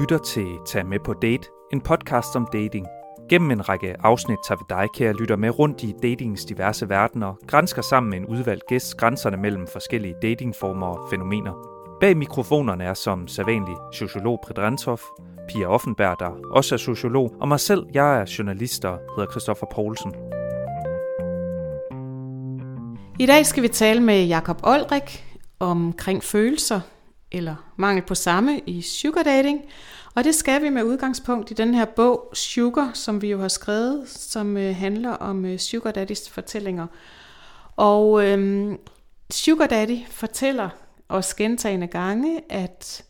lytter til Tag med på date, en podcast om dating. Gennem en række afsnit tager vi dig, kære lytter, med rundt i datingens diverse verdener, grænsker sammen med en udvalgt gæst grænserne mellem forskellige datingformer og fænomener. Bag mikrofonerne er som sædvanlig sociolog Predrentov, Pia Offenberg, der også er sociolog, og mig selv, jeg er journalist og hedder Christoffer Poulsen. I dag skal vi tale med Jakob Olrik omkring følelser, eller mangel på samme i sugar dating. Og det skal vi med udgangspunkt i den her bog Sugar, som vi jo har skrevet, som øh, handler om øh, sugar daddies fortællinger. Og øhm, sugar daddy fortæller os gentagende gange, at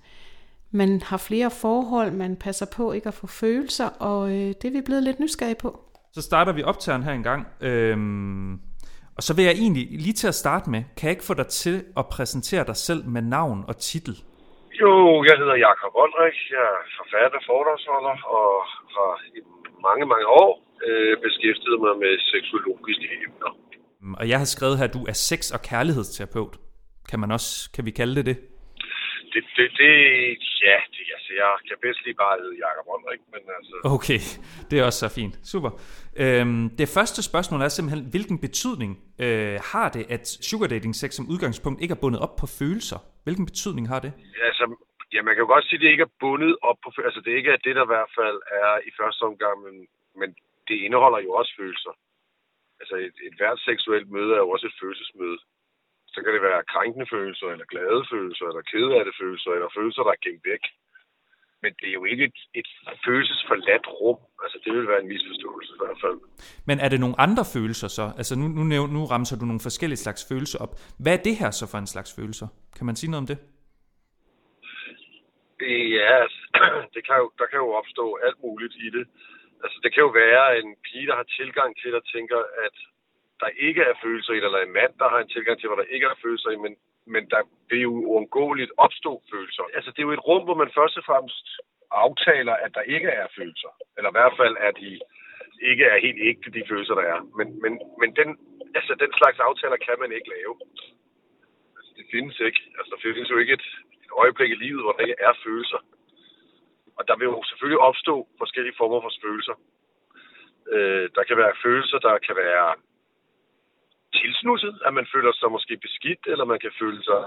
man har flere forhold, man passer på ikke at få følelser, og øh, det er vi blevet lidt nysgerrige på. Så starter vi optageren her en gang. Øhm, og så vil jeg egentlig lige til at starte med, kan jeg ikke få dig til at præsentere dig selv med navn og titel? Jo, jeg hedder Jakob Oldrik, jeg er forfatter, foredragsholder og har i mange, mange år øh, beskæftiget mig med seksologiske emner. Mm, og jeg har skrevet her, at du er sex- og kærlighedsterapeut. Kan man også, kan vi kalde det det? Det, det, det ja, det, altså, jeg kan bedst lige bare hedde Jakob Oldrik, men altså... Okay, det er også så fint. Super. Øhm, det første spørgsmål er simpelthen, hvilken betydning øh, har det, at sugar dating sex som udgangspunkt ikke er bundet op på følelser? Hvilken betydning har det? Altså, ja, man kan jo godt sige, at det ikke er bundet op på følelser. Altså, det ikke er det, der i hvert fald er i første omgang, men, men det indeholder jo også følelser. Altså, et, et hvert seksuelt møde er jo også et følelsesmøde. Så kan det være krænkende følelser, eller glade følelser, eller kede af det følelser, eller følelser, der er gemt væk men det er jo ikke et, et følelsesforladt rum. Altså, det vil være en misforståelse i hvert fald. Men er det nogle andre følelser så? Altså, nu, nu, nu ramser du nogle forskellige slags følelser op. Hvad er det her så for en slags følelser? Kan man sige noget om det? Ja, altså, det kan jo, der kan jo opstå alt muligt i det. Altså, det kan jo være en pige, der har tilgang til, der tænker, at der ikke er følelser i det, eller en mand, der har en tilgang til, hvor der ikke er følelser i, men men der vil jo uundgåeligt opstå følelser. Altså, det er jo et rum, hvor man først og fremmest aftaler, at der ikke er følelser. Eller i hvert fald, at de ikke er helt ægte, de følelser, der er. Men, men, men den, altså, den slags aftaler kan man ikke lave. Altså, det findes ikke. Altså, der findes jo ikke et, et øjeblik i livet, hvor der ikke er følelser. Og der vil jo selvfølgelig opstå forskellige former for følelser. Øh, der kan være følelser, der kan være tilsnusset, at man føler sig måske beskidt, eller man kan føle sig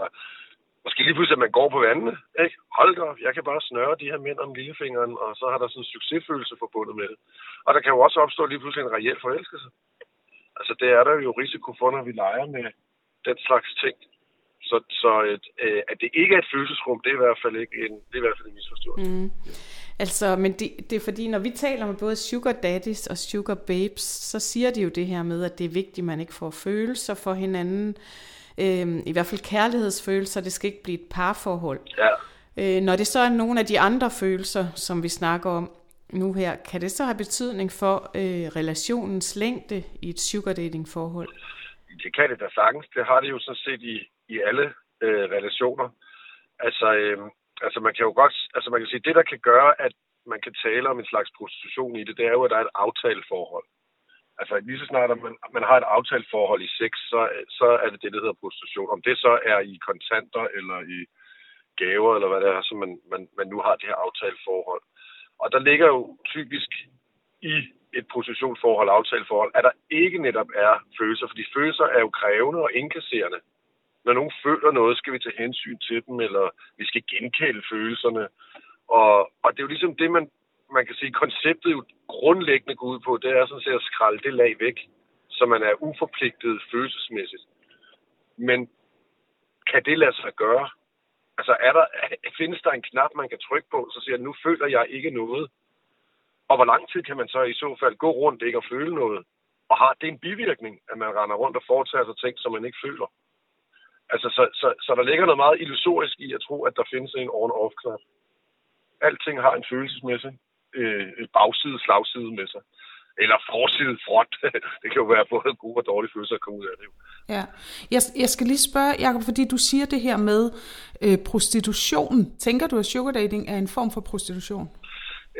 måske lige pludselig, at man går på vandene. Ikke? Hold da, jeg kan bare snøre de her mænd om lillefingeren, og så har der sådan en succesfølelse forbundet med det. Og der kan jo også opstå lige pludselig en reel forelskelse. Altså det er der jo risiko for, når vi leger med den slags ting. Så, så et, øh, at det ikke er et følelsesrum, det er i hvert fald ikke en, det er i hvert fald en misforståelse. Mm. Altså, men det, det er fordi, når vi taler med både sugar daddies og sugar babes, så siger de jo det her med, at det er vigtigt, at man ikke får følelser for hinanden. Øhm, I hvert fald kærlighedsfølelser, det skal ikke blive et parforhold. Ja. Øh, når det så er nogle af de andre følelser, som vi snakker om nu her, kan det så have betydning for øh, relationens længde i et sugar dating forhold? Det kan det da sagtens. Det har det jo sådan set i, i alle øh, relationer. Altså, øh, altså man kan jo godt, altså man kan sige, det der kan gøre, at man kan tale om en slags prostitution i det, det er jo, at der er et aftaleforhold. Altså lige så snart at man, man har et aftaleforhold i sex, så, så er det det, der hedder prostitution. Om det så er i kontanter eller i gaver, eller hvad det er, så man, man, man nu har det her aftaleforhold. Og der ligger jo typisk i et prostitutionsforhold, aftaleforhold, at der ikke netop er følelser, fordi følelser er jo krævende og inkasserende når nogen føler noget, skal vi tage hensyn til dem, eller vi skal genkende følelserne. Og, og det er jo ligesom det, man, man kan sige, konceptet jo grundlæggende går ud på, det er sådan set at skralde det lag væk, så man er uforpligtet følelsesmæssigt. Men kan det lade sig gøre? Altså, er der, findes der en knap, man kan trykke på, så siger nu føler jeg ikke noget. Og hvor lang tid kan man så i så fald gå rundt ikke at føle noget? Og har det en bivirkning, at man render rundt og foretager sig ting, som man ikke føler? Altså, så, så, så der ligger noget meget illusorisk i at tro, at der findes en on-off-knap. Alting har en følelsesmæssig øh, bagside, slagside med sig. Eller forside, front. det kan jo være både gode og dårlige følelser at komme ud af det. Ja. Jeg, jeg skal lige spørge, Jacob, fordi du siger det her med øh, prostitution. Tænker du, at sugar dating er en form for prostitution?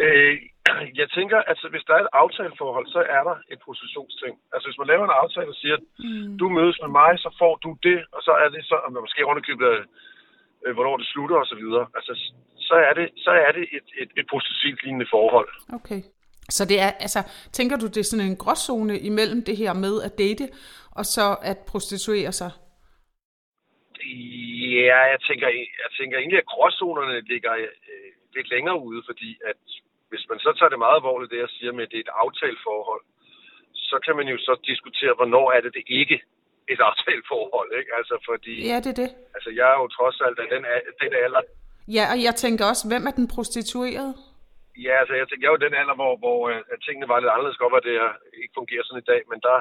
Øh, jeg tænker, at altså, hvis der er et aftaleforhold, så er der et prostitutionsting. Altså hvis man laver en aftale og siger, at mm. du mødes med mig, så får du det, og så er det så, man måske underkøbet øh, hvornår det slutter osv. Altså, så er det, så er det et, et, et prostitutionslignende forhold. Okay. Så det er, altså, tænker du, det er sådan en gråzone imellem det her med at date, og så at prostituere sig? Ja, jeg tænker, jeg tænker egentlig, at gråzonerne ligger øh, lidt længere ude, fordi at hvis man så tager det meget alvorligt, det jeg siger med, at det er et aftaleforhold, så kan man jo så diskutere, hvornår er det det ikke et aftaleforhold, ikke? Altså fordi... Ja, det er det. Altså jeg er jo trods alt af den, den alder... Ja, og jeg tænker også, hvem er den prostituerede? Ja, altså jeg tænker, jeg er jo den alder, hvor, hvor uh, tingene var lidt anderledes, godt at det ikke fungerer sådan i dag, men der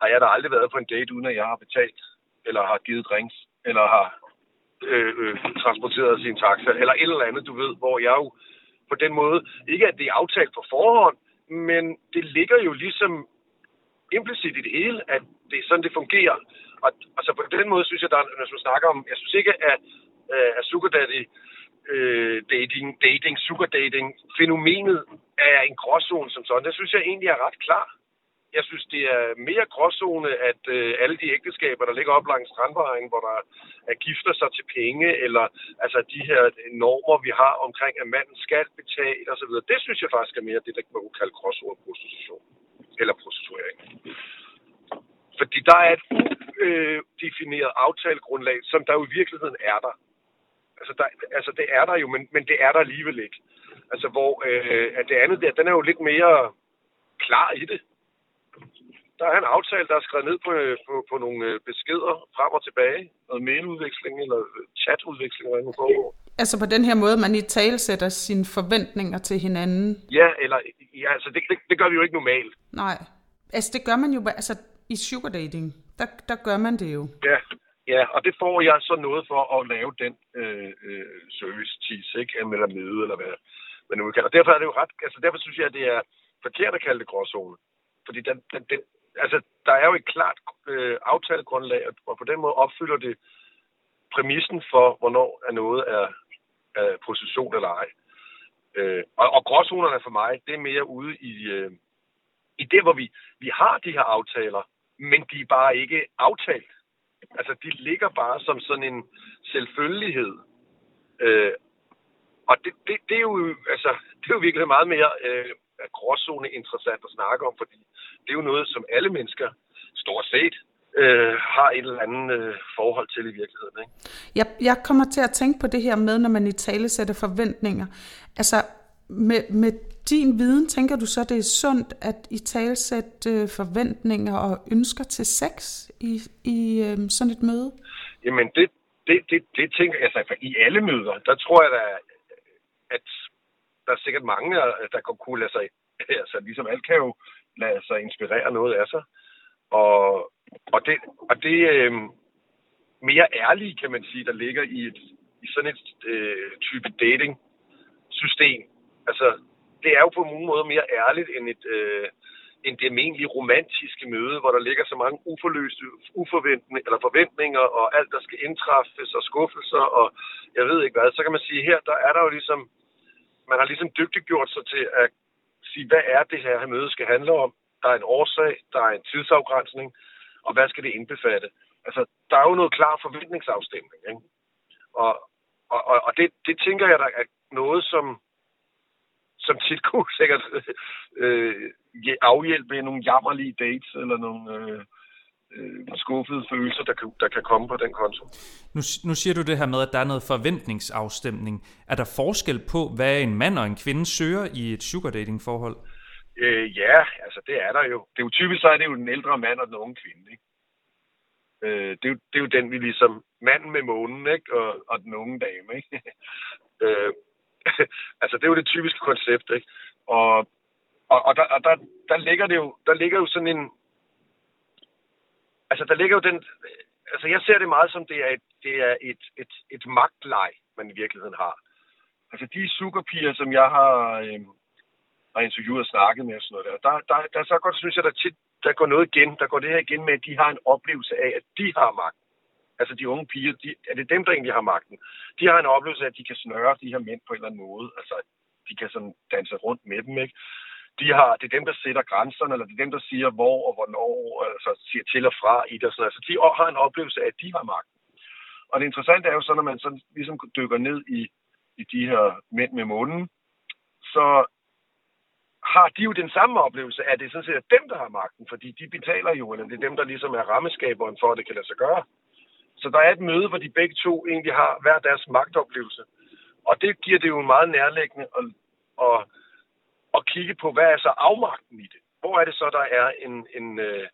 har jeg da aldrig været på en date, uden at jeg har betalt, eller har givet drinks, eller har øh, øh, transporteret sin taxa, eller et eller andet, du ved, hvor jeg jo på den måde, ikke at det er aftalt på forhånd, men det ligger jo ligesom implicit i det hele, at det er sådan, det fungerer. Og altså på den måde synes jeg, der, når man snakker om, jeg synes ikke, at, øh, at sugar daddy øh, dating, dating, sugar dating, fænomenet er en gråzone som sådan. Det synes jeg egentlig er ret klar. Jeg synes, det er mere gråzone, at øh, alle de ægteskaber, der ligger op langs strandvejen, hvor der er gifter sig til penge, eller altså de her normer, vi har omkring, at manden skal betale osv., det synes jeg faktisk er mere det, der man kunne kalde gråzone prostitution. Eller prostituering. Fordi der er et udefineret øh, aftalegrundlag, som der jo i virkeligheden er der. Altså, der, altså det er der jo, men, men det er der alligevel ikke. Altså hvor øh, at det andet der, den er jo lidt mere klar i det der er en aftale, der er skrevet ned på, øh, på, på nogle øh, beskeder frem og tilbage. Noget mailudveksling eller øh, chatudveksling, hvad nu foregår. Altså på den her måde, man i tale sætter sine forventninger til hinanden? Ja, eller ja, altså det, det, det gør vi jo ikke normalt. Nej, altså det gør man jo, altså i sugar dating, der, der gør man det jo. Ja, ja, og det får jeg så noget for at lave den øh, øh, service tease, ikke? Eller møde, eller hvad man nu kan. Og derfor er det jo ret, altså derfor synes jeg, at det er forkert at kalde det gråzone. Fordi den, den, den, altså, der er jo et klart øh, aftalegrundlag, og på den måde opfylder det præmissen for, hvornår er noget er, er position eller ej. Øh, og, og gråzonerne for mig, det er mere ude i, øh, i det, hvor vi, vi har de her aftaler, men de er bare ikke aftalt. Altså, de ligger bare som sådan en selvfølgelighed. Øh, og det, det, det, er jo, altså, det er jo virkelig meget mere øh, gråzone interessant at snakke om, fordi det er jo noget, som alle mennesker stort set øh, har et eller andet øh, forhold til i virkeligheden. Ikke? Jeg, jeg kommer til at tænke på det her med, når man i tale sætter forventninger. Altså, med, med din viden, tænker du så, det er sundt at i tale sætte øh, forventninger og ønsker til sex i, i øh, sådan et møde? Jamen, det, det, det, det tænker jeg, altså i alle møder, der tror jeg da, at der er sikkert mange, der kunne lade sig, altså ligesom alt kan jo lade sig inspirere noget af sig. Og, og det, og det øh, mere ærlige, kan man sige, der ligger i, et, i sådan et øh, type dating-system. Altså, det er jo på nogle måder mere ærligt end et... Øh, end det almindelige romantiske møde, hvor der ligger så mange uforløste uforventende, eller forventninger, og alt, der skal indtræffes, og skuffelser, og jeg ved ikke hvad. Så kan man sige, her der er der jo ligesom, man har ligesom dygtiggjort sig til at sige, hvad er det her møde skal handle om? Der er en årsag, der er en tidsafgrænsning, og hvad skal det indbefatte? Altså, der er jo noget klar forventningsafstemning, ikke? Og, og, og, og det, det tænker jeg, der er noget, som, som tit kunne sikkert øh, afhjælpe nogle jammerlige dates, eller nogle... Øh, øh, skuffede følelser, der kan, der kan komme på den konto. Nu, nu siger du det her med, at der er noget forventningsafstemning. Er der forskel på, hvad en mand og en kvinde søger i et sugar dating forhold? Øh, ja, altså det er der jo. Det er jo typisk, så er det jo den ældre mand og den unge kvinde. Ikke? Øh, det, er jo, det er jo den, vi ligesom, manden med månen ikke? Og, og den unge dame. Ikke? øh, altså det er jo det typiske koncept. Ikke? Og, og, og, der, og der, der, ligger det jo, der ligger jo sådan en, altså der ligger jo den, altså jeg ser det meget som, det er et, det er et, et, et magtleg, man i virkeligheden har. Altså de sukkerpiger, som jeg har, øh, har interviewet og snakket med og sådan noget der, der, der, der så godt synes jeg, der tit, der går noget igen, der går det her igen med, at de har en oplevelse af, at de har magt. Altså de unge piger, de, er det dem, der egentlig har magten? De har en oplevelse af, at de kan snøre de her mænd på en eller anden måde. Altså de kan sådan danse rundt med dem, ikke? De har, det er dem, der sætter grænserne, eller det er dem, der siger, hvor og hvornår, altså siger til og fra i det. Og sådan. Altså, de har en oplevelse af, at de har magten. Og det interessante er jo så, når man så ligesom dykker ned i, i de her mænd med månen, så har de jo den samme oplevelse, at det sådan set er dem, der har magten, fordi de betaler jo, eller det er dem, der ligesom er rammeskaberen for, at det kan lade sig gøre. Så der er et møde, hvor de begge to egentlig har hver deres magtoplevelse. Og det giver det jo meget nærliggende at, at, at kigge på, hvad er så afmagten i det? Hvor er det så, der er en, en øh,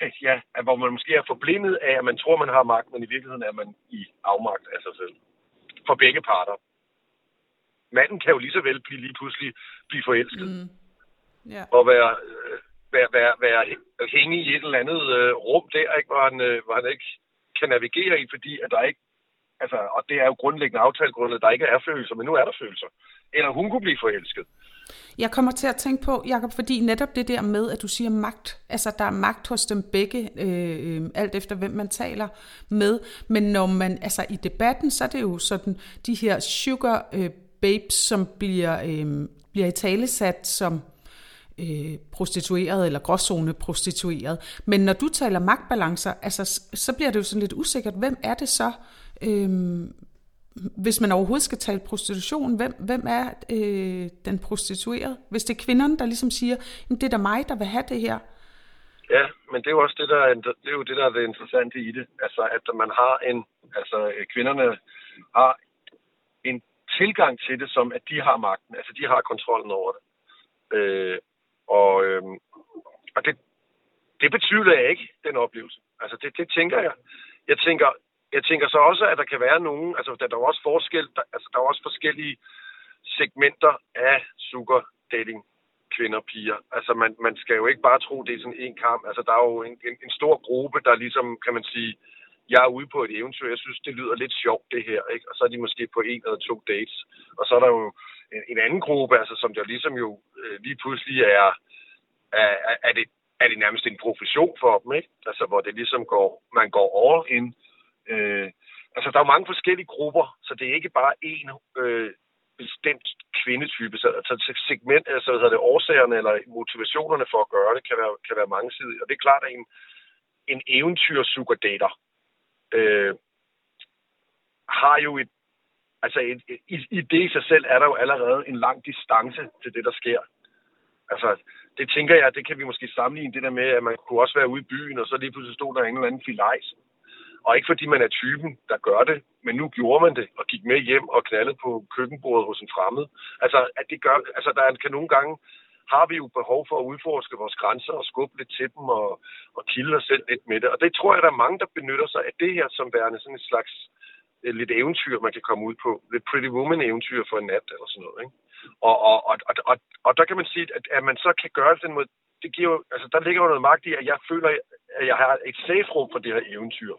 ja, hvor man måske er forblindet af, at man tror, man har magt, men i virkeligheden er man i afmagt af sig selv. For begge parter. Manden kan jo lige så vel blive lige pludselig blive forelsket. Mm. Yeah. Og være, øh, være, være, være hænge i et eller andet øh, rum der, ikke, hvor, han, øh, hvor han ikke kan navigere i, fordi at der ikke, altså, og det er jo grundlæggende aftalegrundet, der ikke er følelser, men nu er der følelser. Eller hun kunne blive forelsket. Jeg kommer til at tænke på, Jacob, fordi netop det der med, at du siger magt, altså der er magt hos dem begge, øh, øh, alt efter hvem man taler med, men når man, altså i debatten, så er det jo sådan, de her sugar øh, babes, som bliver, øh, bliver i talesat som øh, prostitueret eller gråzone prostitueret. Men når du taler magtbalancer, altså, så bliver det jo sådan lidt usikkert. Hvem er det så? Øh, hvis man overhovedet skal tale prostitution, hvem, hvem er øh, den prostituerede? Hvis det er kvinderne, der ligesom siger, det er da mig, der vil have det her. Ja, men det er jo også det, der er, det er jo det, der er det interessante i det. Altså, at man har en, altså øh, kvinderne har en tilgang til det, som at de har magten, altså de har kontrollen over det. Øh, og, øh, og det, det betyder jeg ikke, den oplevelse. Altså det, det tænker jeg. Jeg tænker, jeg tænker så også, at der kan være nogen, altså der, der er også forskel, der, altså der er også forskellige segmenter af sugar dating kvinder og piger. Altså man, man skal jo ikke bare tro, det er sådan en kamp. Altså der er jo en, en, en stor gruppe, der ligesom, kan man sige, jeg er ude på et eventyr, jeg synes, det lyder lidt sjovt det her, ikke? og så er de måske på en eller to dates. Og så er der jo en, en anden gruppe, altså som der ligesom jo øh, lige pludselig er, er, er, det, er det nærmest en profession for dem, ikke? Altså hvor det ligesom går, man går all in Øh, altså, der er jo mange forskellige grupper, så det er ikke bare én øh, bestemt kvindetype. Så, altså, segment, altså, hvad det, årsagerne eller motivationerne for at gøre det, kan være, kan være mange sider. Og det er klart, at en, en eventyr øh, har jo et, altså et, i, i det i sig selv er der jo allerede en lang distance til det, der sker. Altså, det tænker jeg, det kan vi måske sammenligne det der med, at man kunne også være ude i byen, og så lige pludselig stod der en eller anden filajs, og ikke fordi man er typen, der gør det, men nu gjorde man det og gik med hjem og knaldede på køkkenbordet hos en fremmed. Altså, at det gør, altså der kan nogle gange har vi jo behov for at udforske vores grænser og skubbe lidt til dem og, og kilde os selv lidt med det. Og det tror jeg, der er mange, der benytter sig af det her som værende sådan et slags øh, lidt eventyr, man kan komme ud på. Lidt Pretty Woman-eventyr for en nat eller sådan noget. Ikke? Og, og, og, og, og, og der kan man sige, at, at man så kan gøre det den måde, det giver jo, altså der ligger jo noget magt i, at jeg føler, at jeg har et safe rum for det her eventyr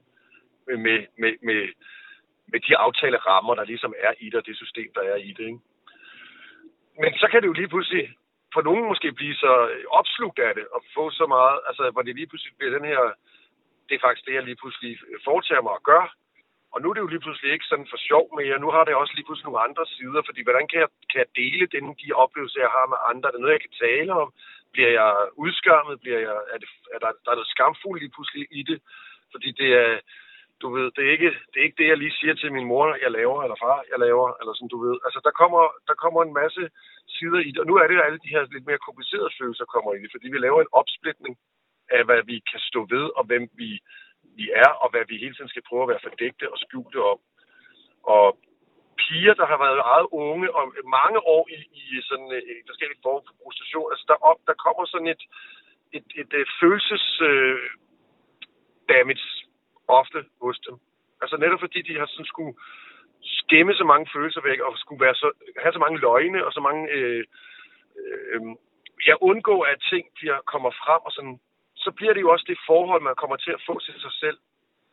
med, med, med, med de aftale rammer, der ligesom er i det, og det system, der er i det. Ikke? Men så kan det jo lige pludselig for nogen måske blive så øh, opslugt af det, og få så meget, altså hvor det lige pludselig bliver den her, det er faktisk det, jeg lige pludselig foretager mig at gøre. Og nu er det jo lige pludselig ikke sådan for sjov mere. Nu har det også lige pludselig nogle andre sider, fordi hvordan kan jeg, kan jeg dele den, de oplevelser, jeg har med andre? Er det noget, jeg kan tale om? Bliver jeg udskammet? Bliver jeg, er, det, er der, der er noget skamfuldt lige pludselig i det? Fordi det er, du ved, det er, ikke, det er ikke det, jeg lige siger til min mor, jeg laver, eller far, jeg laver, eller sådan, du ved. Altså, der kommer, der kommer en masse sider i det, og nu er det alle de her lidt mere komplicerede følelser kommer i det, fordi vi laver en opsplitning af, hvad vi kan stå ved, og hvem vi, vi er, og hvad vi hele tiden skal prøve at være fordægte og skjulte om. Og piger, der har været meget unge og mange år i, i sådan øh, en forskellige form for frustration, altså der, op, der kommer sådan et, et, et, et følelses øh, damage ofte hos dem. Altså netop fordi de har sådan skulle skæmme så mange følelser væk, og skulle være så, have så mange løgne, og så mange... Øh, øh, ja, undgå, at ting bliver, kommer frem, og sådan, så bliver det jo også det forhold, man kommer til at få til sig selv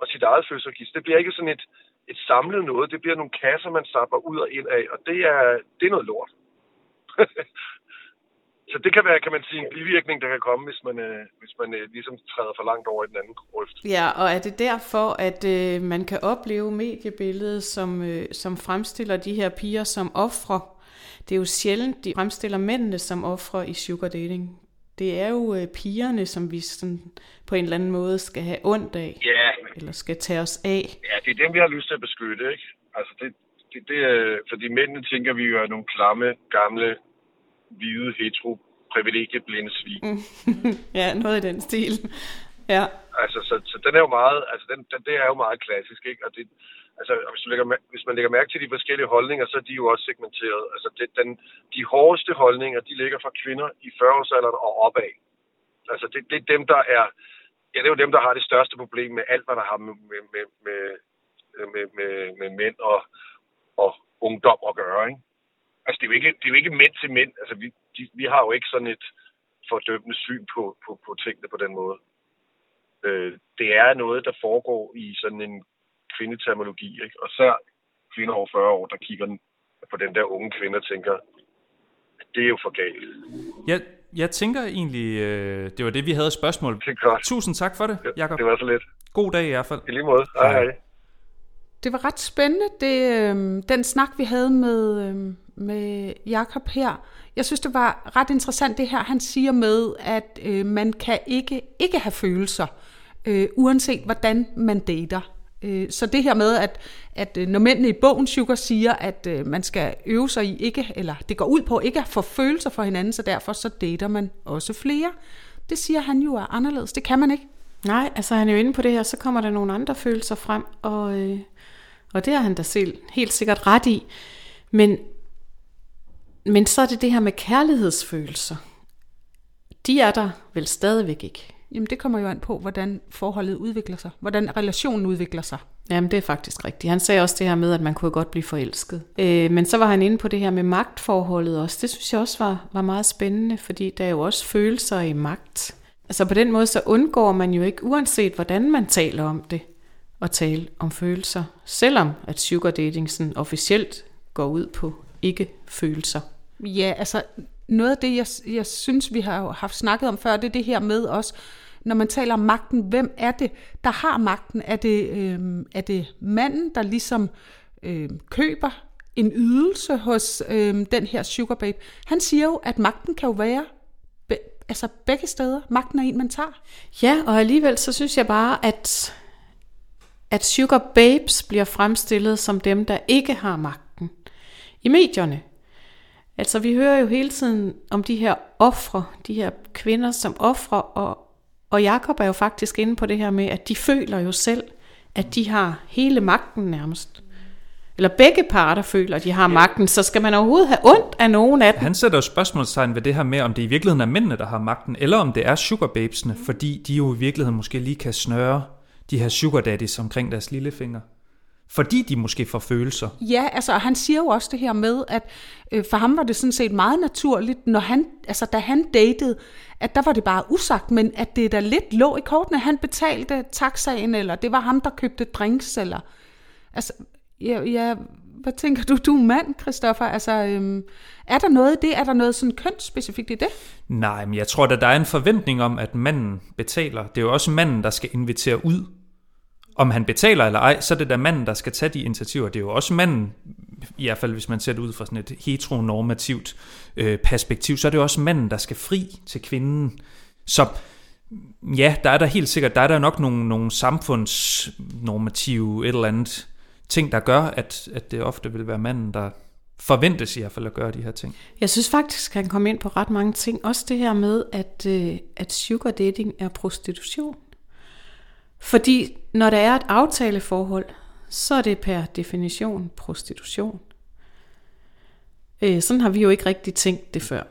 og sit eget følelsesregister. Det bliver ikke sådan et, et samlet noget, det bliver nogle kasser, man sapper ud og ind af, og det er, det er noget lort. så det kan være, kan man sige, en bivirkning, der kan komme, hvis man, øh, hvis man øh, ligesom træder for langt over i den anden grøft. Ja, og er det derfor, at øh, man kan opleve mediebilledet, som, øh, som fremstiller de her piger som ofre? Det er jo sjældent, de fremstiller mændene som ofre i sugar dating det er jo øh, pigerne, som vi sådan på en eller anden måde skal have ondt af, Ja, eller skal tage os af. ja, det er dem, vi har lyst til at beskytte, ikke? Altså, det, det, det er, fordi mændene tænker, vi jo er nogle klamme, gamle, hvide, hetero, privilegieblinde svin. Mm. ja, noget i den stil. Ja, Altså, så, så den er jo meget, altså den, den, det er jo meget klassisk, ikke? Og det, altså, hvis, du lægger, hvis man lægger mærke til de forskellige holdninger, så er de jo også segmenteret. Altså, det, den, de hårdeste holdninger, de ligger fra kvinder i 40-årsalderen og opad. Altså, det, det er dem, der er, ja, det er jo dem, der har det største problem med alt, hvad der har med, med, med, med, med, med, med mænd og, og ungdom at gøre, ikke? Altså, det er jo ikke, det er jo ikke mænd til mænd. Altså, vi, de, vi har jo ikke sådan et fordømmende syn på, på, på tingene på den måde. Øh, det er noget, der foregår i sådan en kvindeterminologi, ikke? Og så kvinder over 40 år, der kigger på den der unge kvinde og tænker, det er jo for galt. Jeg, jeg tænker egentlig, øh, det var det, vi havde spørgsmål. Det er godt. Tusind tak for det, Jakob. Det var så lidt. God dag i hvert fald. I lige måde. Hej, Hej. hej. Det var ret spændende, det, øh, den snak, vi havde med, øh, med Jakob her. Jeg synes, det var ret interessant det her, han siger med, at øh, man kan ikke ikke have følelser, øh, uanset hvordan man dater. Øh, så det her med, at, at øh, når mændene i bogen Sugar siger, at øh, man skal øve sig i ikke, eller det går ud på ikke at få følelser for hinanden, så derfor så dater man også flere. Det siger han jo er anderledes. Det kan man ikke. Nej, altså han er jo inde på det her, så kommer der nogle andre følelser frem, og, øh, og det har han da selv helt sikkert ret i. Men, men så er det det her med kærlighedsfølelser. De er der vel stadigvæk ikke. Jamen det kommer jo an på, hvordan forholdet udvikler sig, hvordan relationen udvikler sig. Jamen, det er faktisk rigtigt. Han sagde også det her med, at man kunne godt blive forelsket. Øh, men så var han inde på det her med magtforholdet også. Det synes jeg også var, var meget spændende, fordi der er jo også følelser i magt. Altså på den måde, så undgår man jo ikke, uanset hvordan man taler om det, at tale om følelser. Selvom at sugar dating sådan officielt går ud på ikke følelser. Ja, altså noget af det, jeg, jeg synes, vi har haft snakket om før, det er det her med også, når man taler om magten, hvem er det, der har magten? Er det, øh, er det manden, der ligesom øh, køber en ydelse hos øh, den her sugar babe? Han siger jo, at magten kan jo være be, altså begge steder. Magten er en, man tager. Ja, og alligevel så synes jeg bare, at, at sugar babes bliver fremstillet som dem, der ikke har magten i medierne. Altså vi hører jo hele tiden om de her ofre, de her kvinder som ofre, og, og Jakob er jo faktisk inde på det her med, at de føler jo selv, at de har hele magten nærmest. Eller begge parter føler, at de har magten, så skal man overhovedet have ondt af nogen af dem? Han sætter jo spørgsmålstegn ved det her med, om det i virkeligheden er mændene, der har magten, eller om det er sugar babesene, fordi de jo i virkeligheden måske lige kan snøre de her sugar daddies omkring deres lillefinger. Fordi de måske får følelser. Ja, altså og han siger jo også det her med, at øh, for ham var det sådan set meget naturligt, når han, altså da han datede, at der var det bare usagt, men at det der lidt lå i kortene, han betalte taxaen, eller det var ham, der købte drinks, eller altså, ja, ja hvad tænker du, du er mand, Christoffer? Altså, øhm, er der noget i det? Er der noget sådan kønsspecifikt i det? Nej, men jeg tror at der er en forventning om, at manden betaler. Det er jo også manden, der skal invitere ud. Om han betaler eller ej, så er det da manden, der skal tage de initiativer. Det er jo også manden, i hvert fald hvis man ser det ud fra sådan et heteronormativt øh, perspektiv, så er det jo også manden, der skal fri til kvinden. Så ja, der er der helt sikkert, der er der nok nogle, nogle samfundsnormative et eller andet ting, der gør, at, at det ofte vil være manden, der forventes i hvert fald at gøre de her ting. Jeg synes faktisk, han kom ind på ret mange ting. Også det her med, at, øh, at sugar dating er prostitution. Fordi når der er et aftaleforhold, så er det per definition prostitution. Øh, sådan har vi jo ikke rigtig tænkt det før.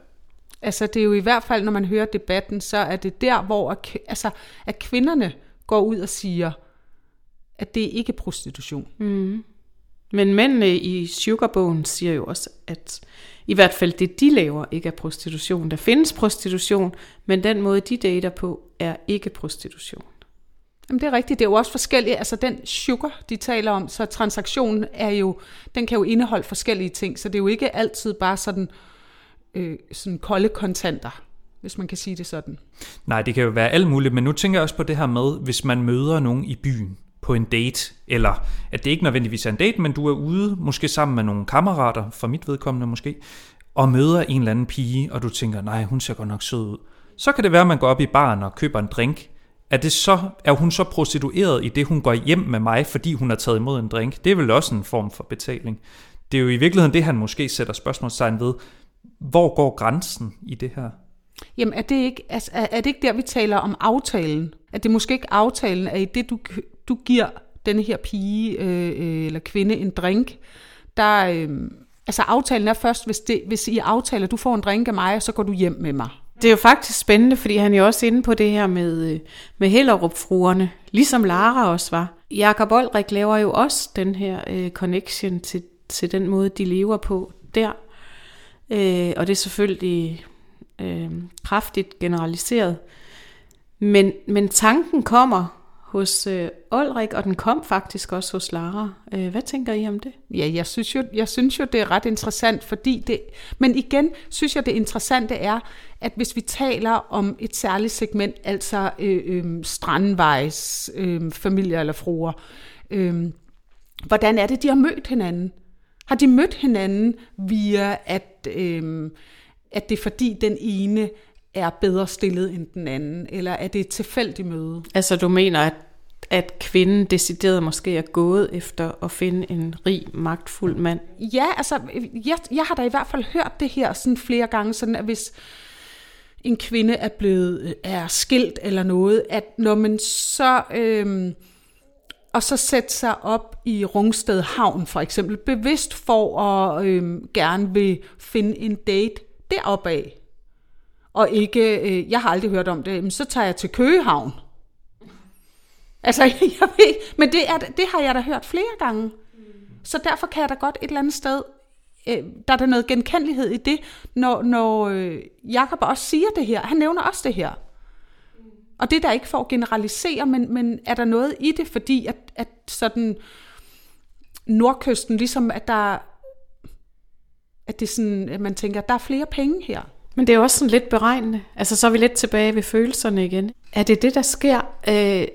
Altså, det er jo i hvert fald, når man hører debatten, så er det der, hvor at, altså, at kvinderne går ud og siger, at det ikke er prostitution. Mm. Men mændene i Sugarbogen siger jo også, at i hvert fald det, de laver, ikke er prostitution. Der findes prostitution, men den måde, de dater på, er ikke prostitution. Jamen, det er rigtigt. Det er jo også forskelligt. Altså, den sugar, de taler om, så transaktionen er jo, den kan jo indeholde forskellige ting, så det er jo ikke altid bare sådan, øh, sådan kolde kontanter, hvis man kan sige det sådan. Nej, det kan jo være alt muligt, men nu tænker jeg også på det her med, hvis man møder nogen i byen på en date, eller at det ikke nødvendigvis er en date, men du er ude, måske sammen med nogle kammerater, for mit vedkommende måske, og møder en eller anden pige, og du tænker, nej, hun ser godt nok sød ud. Så kan det være, at man går op i baren og køber en drink. Er, det så, er hun så prostitueret i det, hun går hjem med mig, fordi hun har taget imod en drink? Det er vel også en form for betaling. Det er jo i virkeligheden det, han måske sætter spørgsmålstegn ved. Hvor går grænsen i det her? Jamen er det ikke, altså, er, er det ikke der, vi taler om aftalen? At det måske ikke aftalen er i det, du, du giver den her pige øh, øh, eller kvinde en drink, der, øh, altså aftalen er først, hvis, det, hvis I aftaler, du får en drink af mig, så går du hjem med mig. Det er jo faktisk spændende, fordi han er jo også inde på det her med, øh, med Hellerup-fruerne, ligesom Lara også var. Jakob Olrik laver jo også den her øh, connection til, til den måde, de lever på der. Øh, og det er selvfølgelig øh, kraftigt generaliseret. Men, men tanken kommer hos øh, Olrik, og den kom faktisk også hos Lara. Øh, hvad tænker I om det? Ja, jeg synes, jo, jeg synes jo, det er ret interessant, fordi det... Men igen, synes jeg, det interessante er, at hvis vi taler om et særligt segment, altså øh, øh, strandvejs øh, familier eller fruer, øh, hvordan er det, de har mødt hinanden? Har de mødt hinanden via, at, øh, at det er fordi den ene er bedre stillet end den anden, eller er det et tilfældigt møde? Altså du mener, at, at kvinden decideret måske er gået efter at finde en rig, magtfuld mand? Ja, altså jeg, jeg har da i hvert fald hørt det her sådan flere gange, sådan at hvis en kvinde er blevet er skilt eller noget, at når man så øhm, og så sætte sig op i Rungsted Havn for eksempel, bevidst for at øhm, gerne vil finde en date deroppe af, og ikke, øh, jeg har aldrig hørt om det, men så tager jeg til Køgehavn. Altså, jeg ved, men det, er, det har jeg da hørt flere gange. Så derfor kan jeg da godt et eller andet sted, øh, der er der noget genkendelighed i det, når, når øh, Jacob også siger det her. Han nævner også det her. Og det er der ikke for at generalisere, men, men er der noget i det, fordi at, at sådan nordkysten, ligesom at der at det er sådan, at man tænker, at der er flere penge her. Men det er også sådan lidt beregnende. Altså så er vi lidt tilbage ved følelserne igen. Er det det, der sker? Øh,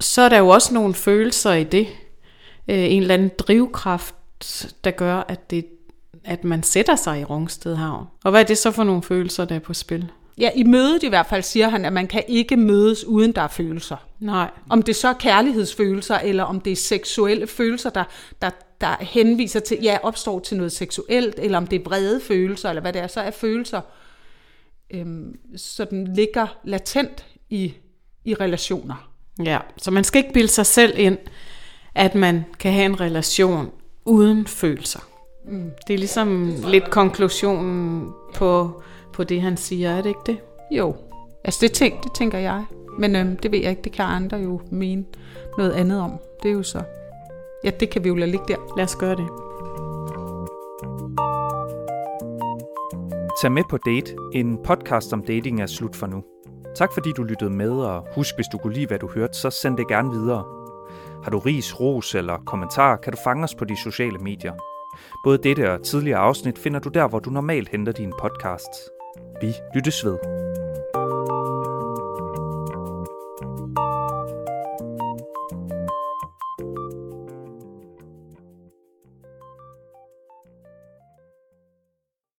så er der jo også nogle følelser i det. Øh, en eller anden drivkraft, der gør, at, det, at man sætter sig i Rungsted Havn. Og hvad er det så for nogle følelser, der er på spil? Ja, i mødet i hvert fald siger han, at man kan ikke mødes uden der er følelser. Nej. Om det så er kærlighedsfølelser, eller om det er seksuelle følelser, der, der, der henviser til, ja, opstår til noget seksuelt, eller om det er vrede følelser, eller hvad det er, så er følelser, øhm, så den ligger latent i, i relationer. Ja, så man skal ikke bilde sig selv ind, at man kan have en relation uden følelser. Mm. Det er ligesom lidt konklusionen på, på det, han siger, er det ikke det? Jo, altså det, tænk, det tænker jeg. Men øhm, det ved jeg ikke, det kan andre jo mene noget andet om. Det er jo så... Ja, det kan vi jo lade ligge der. Lad os gøre det. Tag med på Date, en podcast om dating er slut for nu. Tak fordi du lyttede med, og husk, hvis du kunne lide, hvad du hørte, så send det gerne videre. Har du ris, ros eller kommentar, kan du fange os på de sociale medier. Både dette og tidligere afsnit finder du der, hvor du normalt henter dine podcasts. Vi lyttes ved.